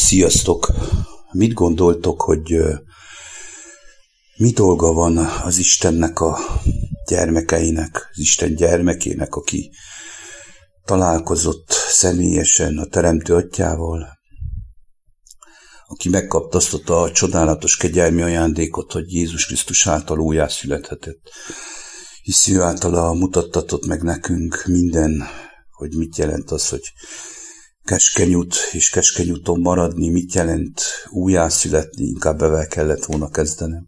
Sziasztok! Mit gondoltok, hogy mi dolga van az Istennek a gyermekeinek, az Isten gyermekének, aki találkozott személyesen a Teremtő Atyával, aki megkapta azt a csodálatos kegyelmi ajándékot, hogy Jézus Krisztus által újjászülethetett. Hisz ő általa mutattatott meg nekünk minden, hogy mit jelent az, hogy keskenyút és keskenyúton maradni, mit jelent újjászületni, inkább bevel kellett volna kezdenem.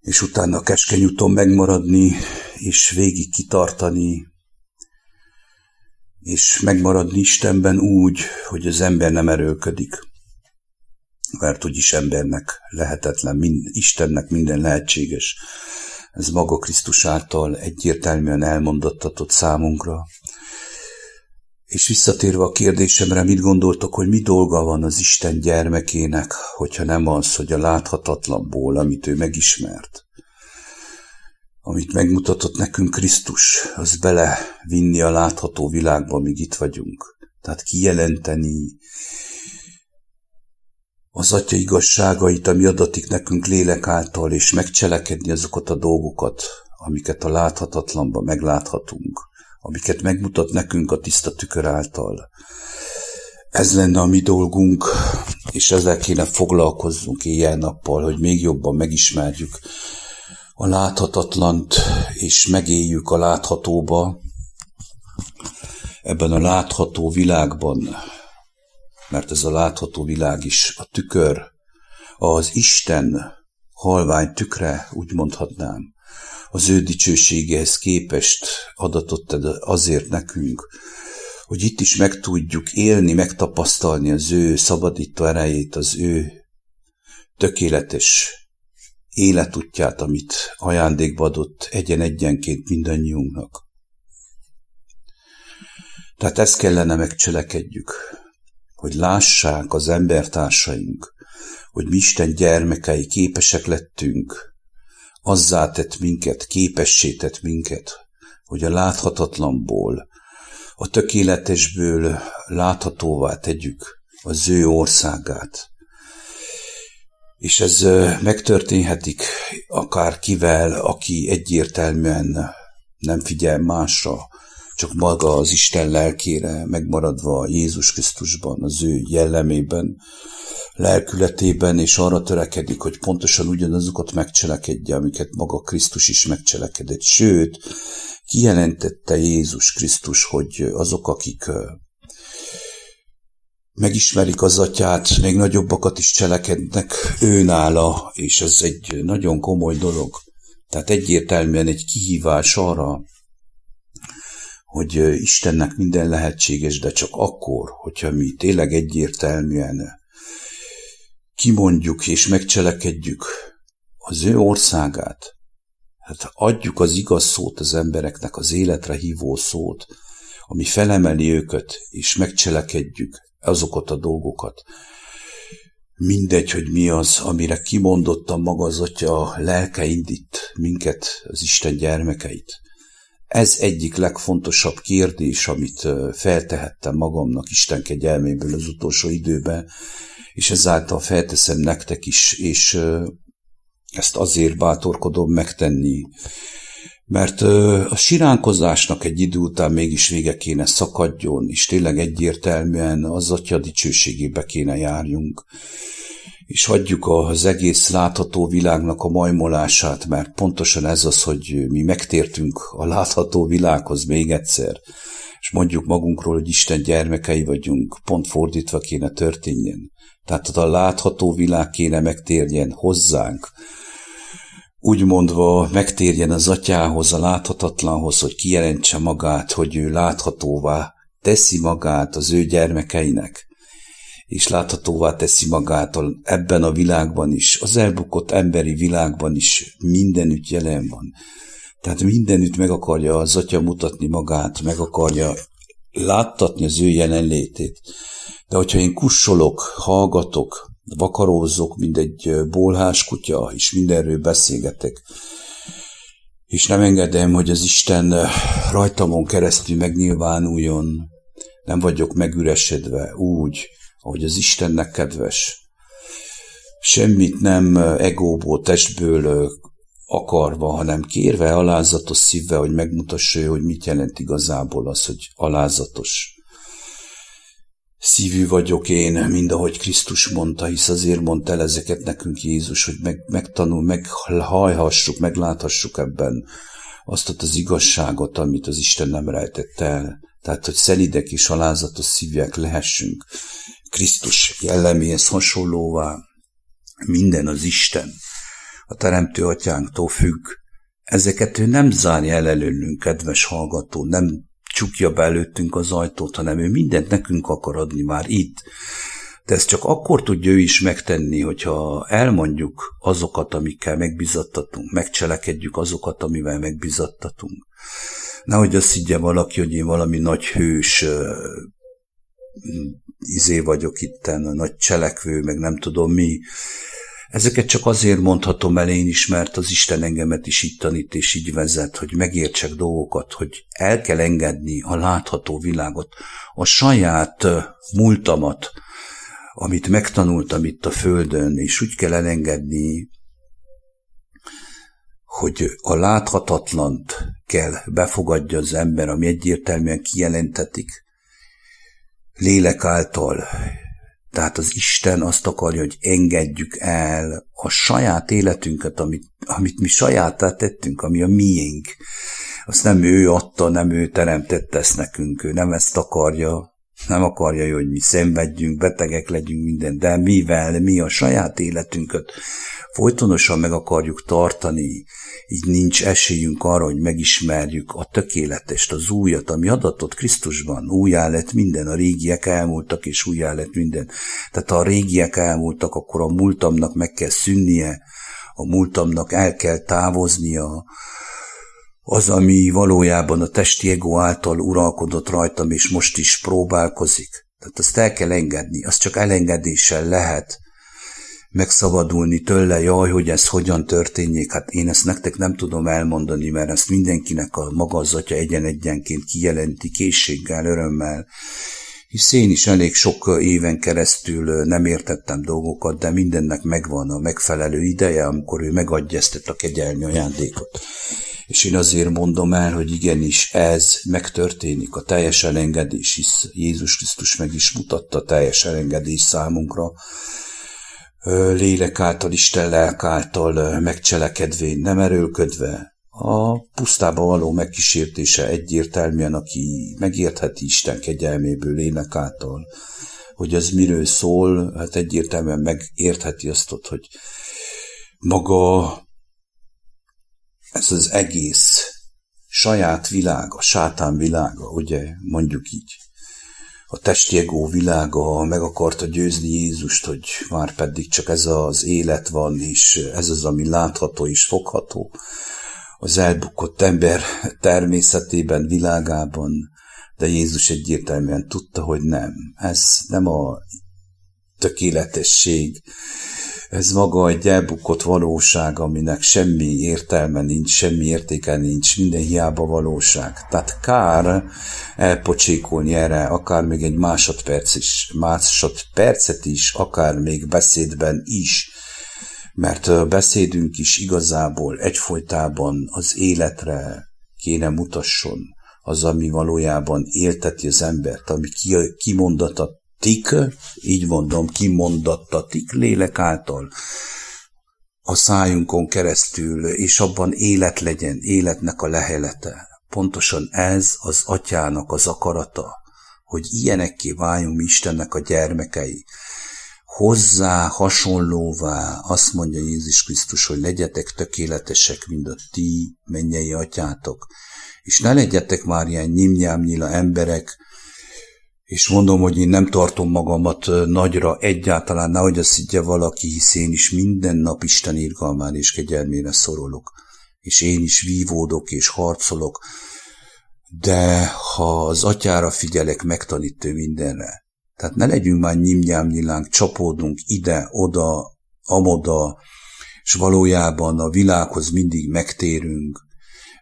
És utána keskenyúton megmaradni, és végig kitartani, és megmaradni Istenben úgy, hogy az ember nem erőlködik. Mert úgyis embernek lehetetlen, mind, Istennek minden lehetséges. Ez maga Krisztus által egyértelműen elmondattatott számunkra. És visszatérve a kérdésemre, mit gondoltok, hogy mi dolga van az Isten gyermekének, hogyha nem az, hogy a láthatatlanból, amit ő megismert, amit megmutatott nekünk Krisztus, az bele vinni a látható világba, míg itt vagyunk. Tehát kijelenteni az Atya igazságait, ami adatik nekünk lélek által, és megcselekedni azokat a dolgokat, amiket a láthatatlanban megláthatunk amiket megmutat nekünk a tiszta tükör által. Ez lenne a mi dolgunk, és ezzel kéne foglalkozzunk éjjel-nappal, hogy még jobban megismerjük a láthatatlant, és megéljük a láthatóba, ebben a látható világban, mert ez a látható világ is a tükör, az Isten halvány tükre, úgy mondhatnám, az ő dicsőségehez képest adatott azért nekünk, hogy itt is meg tudjuk élni, megtapasztalni az ő szabadító erejét, az ő tökéletes életútját, amit ajándékba adott egyen-egyenként mindannyiunknak. Tehát ezt kellene megcselekedjük, hogy lássák az embertársaink, hogy mi Isten gyermekei képesek lettünk azzá tett minket, képessé tett minket, hogy a láthatatlanból, a tökéletesből láthatóvá tegyük az ő országát. És ez megtörténhetik akár kivel, aki egyértelműen nem figyel másra, csak maga az Isten lelkére, megmaradva Jézus Krisztusban, az ő jellemében, lelkületében, és arra törekedik, hogy pontosan ugyanazokat megcselekedje, amiket maga Krisztus is megcselekedett. Sőt, kijelentette Jézus Krisztus, hogy azok, akik megismerik az atyát, még nagyobbakat is cselekednek őnála, és ez egy nagyon komoly dolog. Tehát egyértelműen egy kihívás arra, hogy Istennek minden lehetséges, de csak akkor, hogyha mi tényleg egyértelműen kimondjuk és megcselekedjük az ő országát, hát adjuk az igaz szót az embereknek, az életre hívó szót, ami felemeli őket, és megcselekedjük azokat a dolgokat. Mindegy, hogy mi az, amire kimondottam maga az atya, lelke indít minket, az Isten gyermekeit. Ez egyik legfontosabb kérdés, amit feltehettem magamnak Isten kegyelméből az utolsó időben, és ezáltal felteszem nektek is, és ezt azért bátorkodom megtenni, mert a siránkozásnak egy idő után mégis vége kéne szakadjon, és tényleg egyértelműen az atya dicsőségébe kéne járjunk, és hagyjuk az egész látható világnak a majmolását, mert pontosan ez az, hogy mi megtértünk a látható világhoz még egyszer, és mondjuk magunkról, hogy Isten gyermekei vagyunk, pont fordítva kéne történjen. Tehát a látható világ kéne megtérjen hozzánk, úgy mondva megtérjen az atyához, a láthatatlanhoz, hogy kijelentse magát, hogy ő láthatóvá teszi magát az ő gyermekeinek, és láthatóvá teszi magát ebben a világban is, az elbukott emberi világban is mindenütt jelen van. Tehát mindenütt meg akarja az atya mutatni magát, meg akarja láttatni az ő jelenlétét. De hogyha én kussolok, hallgatok, vakarózok, mint egy bólhás kutya, és mindenről beszélgetek, és nem engedem, hogy az Isten rajtamon keresztül megnyilvánuljon, nem vagyok megüresedve úgy, ahogy az Istennek kedves. Semmit nem egóból, testből akarva, hanem kérve, alázatos szívvel, hogy megmutassa hogy mit jelent igazából az, hogy alázatos szívű vagyok én, mind ahogy Krisztus mondta, hisz azért mondta el ezeket nekünk Jézus, hogy meg, megtanul, meghajhassuk, megláthassuk ebben azt az igazságot, amit az Isten nem rejtett el. Tehát, hogy szelidek és alázatos szívűek lehessünk Krisztus jelleméhez hasonlóvá. Minden az Isten, a Teremtő Atyánktól függ. Ezeket ő nem zárja el előlünk, kedves hallgató, nem csukja be előttünk az ajtót, hanem ő mindent nekünk akar adni már itt. De ezt csak akkor tudja ő is megtenni, hogyha elmondjuk azokat, amikkel megbizattatunk, megcselekedjük azokat, amivel megbizattatunk. Nehogy azt higgye valaki, hogy én valami nagy hős izé vagyok itten, nagy cselekvő, meg nem tudom mi. Ezeket csak azért mondhatom el én is, mert az Isten engemet is így tanít és így vezet, hogy megértsek dolgokat, hogy el kell engedni a látható világot, a saját múltamat, amit megtanultam itt a Földön, és úgy kell elengedni, hogy a láthatatlant kell befogadja az ember, ami egyértelműen kijelentetik lélek által, tehát az Isten azt akarja, hogy engedjük el a saját életünket, amit, amit mi sajátá tettünk, ami a miénk. Azt nem ő adta, nem ő teremtette ezt nekünk, ő nem ezt akarja, nem akarja, hogy mi szenvedjünk, betegek legyünk, minden, de mivel mi a saját életünket folytonosan meg akarjuk tartani, így nincs esélyünk arra, hogy megismerjük a tökéletest, az újat, ami adatott Krisztusban. Újjá lett minden, a régiek elmúltak, és újjá lett minden. Tehát ha a régiek elmúltak, akkor a múltamnak meg kell szűnnie, a múltamnak el kell távoznia, az, ami valójában a testi ego által uralkodott rajtam, és most is próbálkozik. Tehát azt el kell engedni, az csak elengedéssel lehet megszabadulni tőle, jaj, hogy ez hogyan történjék, hát én ezt nektek nem tudom elmondani, mert ezt mindenkinek a maga egyen-egyenként kijelenti készséggel, örömmel, hisz én is elég sok éven keresztül nem értettem dolgokat, de mindennek megvan a megfelelő ideje, amikor ő megadja ezt a kegyelmi ajándékot. És én azért mondom el, hogy igenis ez megtörténik, a teljes elengedés, hisz Jézus Krisztus meg is mutatta a teljes elengedés számunkra, lélek által, Isten lelk által megcselekedvén, nem erőlködve, a pusztába való megkísértése egyértelműen, aki megértheti Isten kegyelméből lélek által, hogy az miről szól, hát egyértelműen megértheti azt, hogy maga ez az egész saját világa, sátán világa, ugye, mondjuk így, a testi ego világa meg akarta győzni Jézust, hogy már pedig csak ez az élet van, és ez az, ami látható és fogható. Az elbukott ember természetében, világában, de Jézus egyértelműen tudta, hogy nem. Ez nem a tökéletesség, ez maga egy elbukott valóság, aminek semmi értelme nincs, semmi értéke nincs, minden hiába valóság. Tehát kár elpocsékolni erre, akár még egy másodperc is, másodpercet is, akár még beszédben is, mert a beszédünk is igazából egyfolytában az életre kéne mutasson, az, ami valójában élteti az embert, ami kimondatat tik, így mondom, kimondattatik lélek által a szájunkon keresztül, és abban élet legyen, életnek a lehelete. Pontosan ez az atyának az akarata, hogy ilyenekké váljunk Istennek a gyermekei. Hozzá hasonlóvá azt mondja Jézus Krisztus, hogy legyetek tökéletesek, mint a ti mennyei atyátok. És ne legyetek már ilyen nyimnyámnyila emberek, és mondom, hogy én nem tartom magamat nagyra egyáltalán, nehogy azt higgye valaki, hisz én is minden nap Isten irgalmán és kegyelmére szorolok, és én is vívódok és harcolok, de ha az atyára figyelek, megtanít ő mindenre. Tehát ne legyünk már nyilánk, csapódunk ide, oda, amoda, és valójában a világhoz mindig megtérünk,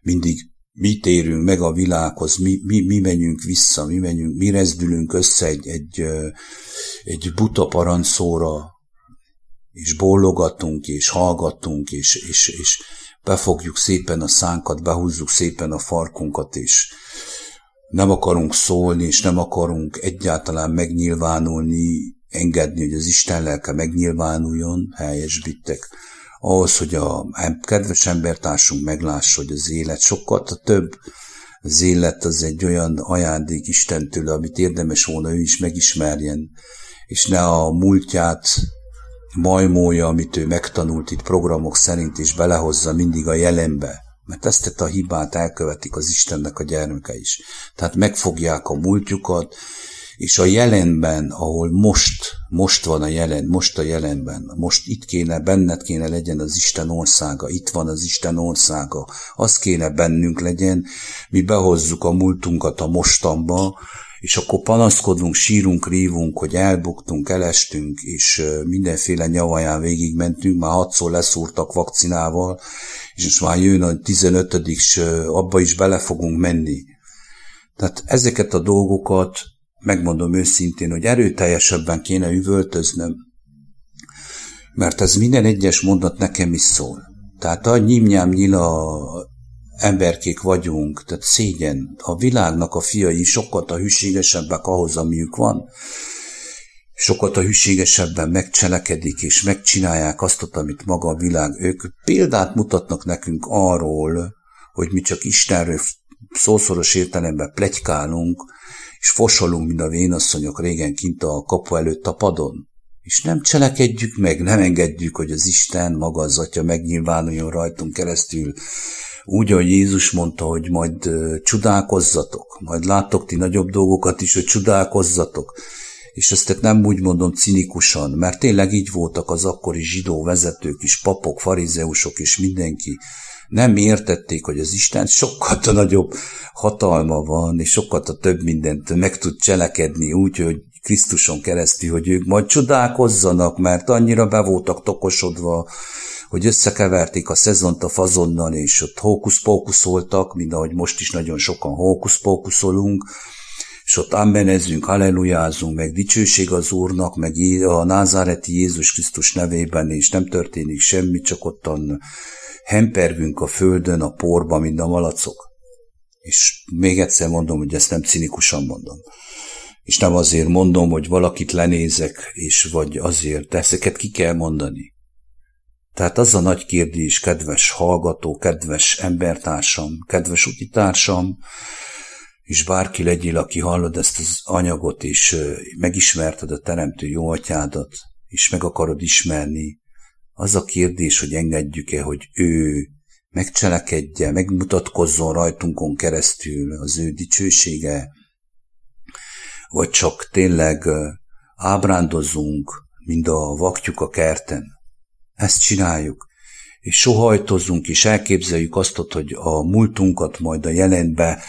mindig mi térünk meg a világhoz, mi, mi, mi menjünk vissza, mi menjünk, mi rezdülünk össze egy, egy, egy buta parancsóra, és bólogatunk, és hallgatunk, és, és, és befogjuk szépen a szánkat, behúzzuk szépen a farkunkat, és nem akarunk szólni, és nem akarunk egyáltalán megnyilvánulni, engedni, hogy az Isten lelke megnyilvánuljon, helyesbitek, ahhoz, hogy a kedves embertársunk meglássa, hogy az élet sokkal több, az élet az egy olyan ajándék Istentől, amit érdemes volna ő is megismerjen, és ne a múltját majmója, amit ő megtanult itt programok szerint, és belehozza mindig a jelenbe. Mert ezt a hibát elkövetik az Istennek a gyermeke is. Tehát megfogják a múltjukat, és a jelenben, ahol most, most van a jelen, most a jelenben, most itt kéne, benned kéne legyen az Isten országa, itt van az Isten országa, az kéne bennünk legyen, mi behozzuk a múltunkat a mostanba, és akkor panaszkodunk, sírunk, rívunk, hogy elbuktunk, elestünk, és mindenféle nyavaján végigmentünk, már hatszor leszúrtak vakcinával, és most már jön a 15 és abba is bele fogunk menni. Tehát ezeket a dolgokat megmondom őszintén, hogy erőteljesebben kéne üvöltöznöm, mert ez minden egyes mondat nekem is szól. Tehát a nyimnyám nyila emberkék vagyunk, tehát szégyen. A világnak a fiai sokkal a hűségesebbek ahhoz, amiük van. Sokat a hűségesebben megcselekedik, és megcsinálják azt, amit maga a világ. Ők példát mutatnak nekünk arról, hogy mi csak Istenről szószoros értelemben plegykálunk, és fosolunk, mint a vénasszonyok régen kint a kapu előtt a padon. És nem cselekedjük meg, nem engedjük, hogy az Isten, maga az Atya megnyilvánuljon rajtunk keresztül, úgy, ahogy Jézus mondta, hogy majd csodálkozzatok, majd láttok ti nagyobb dolgokat is, hogy csodálkozzatok. És ezt nem úgy mondom cinikusan, mert tényleg így voltak az akkori zsidó vezetők is, papok, farizeusok és mindenki. Nem értették, hogy az Isten sokkal nagyobb hatalma van, és sokkal több mindent meg tud cselekedni úgy, hogy Krisztuson keresztül, hogy ők majd csodálkozzanak, mert annyira be voltak tokosodva, hogy összekeverték a szezont a fazonnal, és ott hókusz-pókuszoltak, mint ahogy most is nagyon sokan hókusz-pókuszolunk, és ott ambenezünk, hallelujázunk, meg dicsőség az Úrnak, meg a názáreti Jézus Krisztus nevében, és nem történik semmi, csak ottan hempergünk a földön, a porba, mint a malacok. És még egyszer mondom, hogy ezt nem cinikusan mondom. És nem azért mondom, hogy valakit lenézek, és vagy azért, de ezeket ki kell mondani. Tehát az a nagy kérdés, kedves hallgató, kedves embertársam, kedves utitársam, és bárki legyél, aki hallod ezt az anyagot, és megismerted a Teremtő jó atyádat, és meg akarod ismerni, az a kérdés, hogy engedjük-e, hogy ő megcselekedje, megmutatkozzon rajtunkon keresztül az ő dicsősége, vagy csak tényleg ábrándozunk, mint a vaktyuk a kerten. Ezt csináljuk. És sohajtozunk, és elképzeljük azt, hogy a múltunkat majd a jelenbe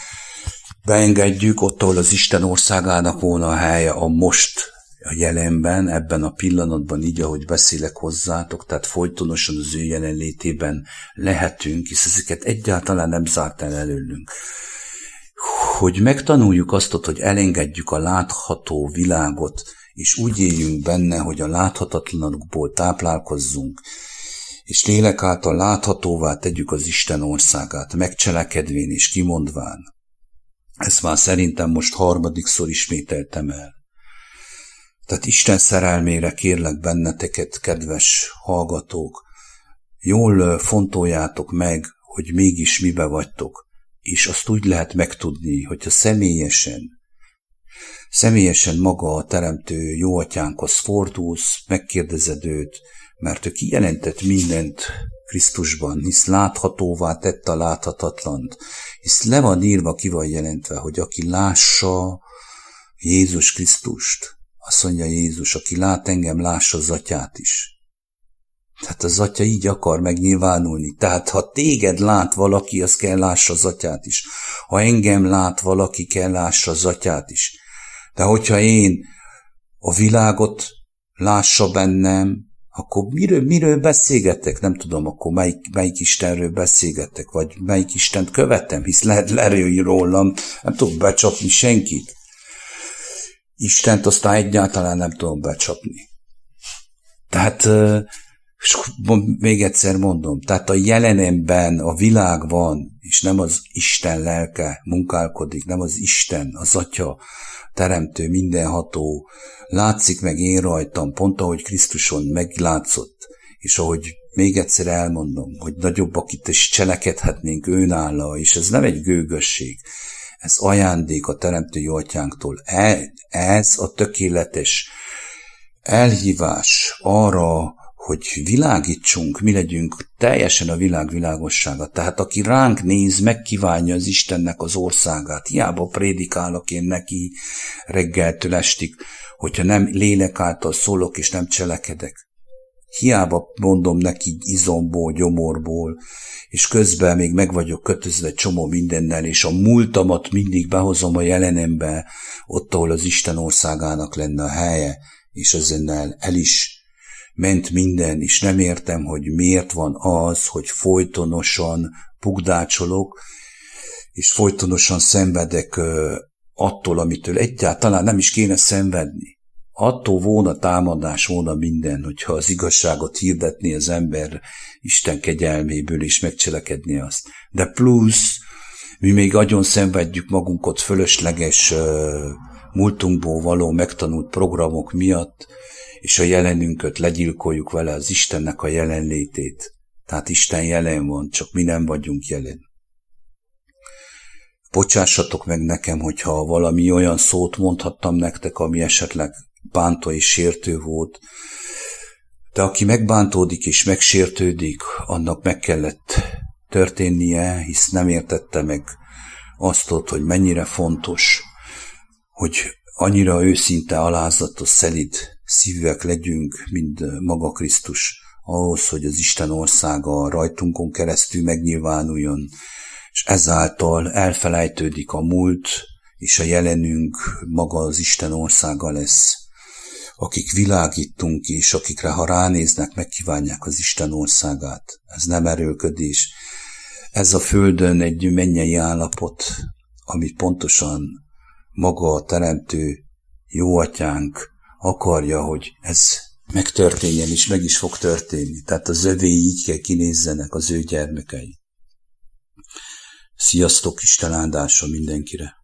beengedjük, ott, ahol az Isten országának volna a helye, a most a jelenben, ebben a pillanatban, így, ahogy beszélek hozzátok, tehát folytonosan az ő jelenlétében lehetünk, hisz ezeket egyáltalán nem zárt el előlünk. Hogy megtanuljuk azt, hogy elengedjük a látható világot, és úgy éljünk benne, hogy a láthatatlanokból táplálkozzunk, és lélek által láthatóvá tegyük az Isten országát, megcselekedvén és kimondván. Ezt már szerintem most harmadikszor ismételtem el. Tehát Isten szerelmére kérlek benneteket, kedves hallgatók, jól fontoljátok meg, hogy mégis mibe vagytok, és azt úgy lehet megtudni, hogyha személyesen, személyesen maga a teremtő jó atyánkhoz fordulsz, megkérdezed őt, mert ő kijelentett mindent Krisztusban, hisz láthatóvá tette a láthatatlant, hisz le van írva, ki van jelentve, hogy aki lássa Jézus Krisztust, azt mondja Jézus, aki lát engem, lássa az atyát is. Tehát az atya így akar megnyilvánulni. Tehát ha téged lát valaki, az kell lássa az atyát is. Ha engem lát valaki, kell lássa az atyát is. De hogyha én a világot lássa bennem, akkor miről, miről beszélgetek? Nem tudom, akkor melyik, melyik Istenről beszélgetek, vagy melyik Istent követem, hisz lehet lerőni rólam, nem tudok becsapni senkit. Istent aztán egyáltalán nem tudom becsapni. Tehát, és még egyszer mondom, tehát a jelenemben a világ van, és nem az Isten lelke munkálkodik, nem az Isten, az Atya, teremtő, mindenható, látszik meg én rajtam, pont ahogy Krisztuson meglátszott, és ahogy még egyszer elmondom, hogy nagyobbak is cselekedhetnénk őnála, és ez nem egy gőgösség, ez ajándék a teremtő atyánktól. E, ez a tökéletes elhívás arra, hogy világítsunk, mi legyünk teljesen a világ világossága. Tehát aki ránk néz, megkívánja az Istennek az országát. Hiába prédikálok én neki reggeltől estig, hogyha nem lélek által szólok és nem cselekedek. Hiába mondom neki izomból, gyomorból, és közben még meg vagyok kötözve csomó mindennel, és a múltamat mindig behozom a jelenembe, ott, ahol az Isten országának lenne a helye, és ezennel el is ment minden, és nem értem, hogy miért van az, hogy folytonosan pugdácsolok, és folytonosan szenvedek attól, amitől egyáltalán nem is kéne szenvedni. Attól volna támadás, volna minden, hogyha az igazságot hirdetni az ember Isten kegyelméből, és megcselekedni azt. De plusz, mi még agyon szenvedjük magunkat fölösleges múltunkból való megtanult programok miatt, és a jelenünket legyilkoljuk vele az Istennek a jelenlétét. Tehát Isten jelen van, csak mi nem vagyunk jelen. Bocsássatok meg nekem, hogyha valami olyan szót mondhattam nektek, ami esetleg bántó és sértő volt, de aki megbántódik és megsértődik, annak meg kellett történnie, hisz nem értette meg azt, hogy mennyire fontos, hogy annyira őszinte, alázatos, szelid szívűek legyünk, mint maga Krisztus, ahhoz, hogy az Isten országa rajtunkon keresztül megnyilvánuljon, és ezáltal elfelejtődik a múlt, és a jelenünk maga az Isten országa lesz. Akik világítunk és akikre, ha ránéznek, megkívánják az Isten országát. Ez nem erőködés. Ez a Földön egy mennyei állapot, amit pontosan maga a Teremtő, jó atyánk akarja, hogy ez megtörténjen, és meg is fog történni. Tehát az övé így kell kinézzenek az ő gyermekei. Sziasztok, Isten áldása mindenkire!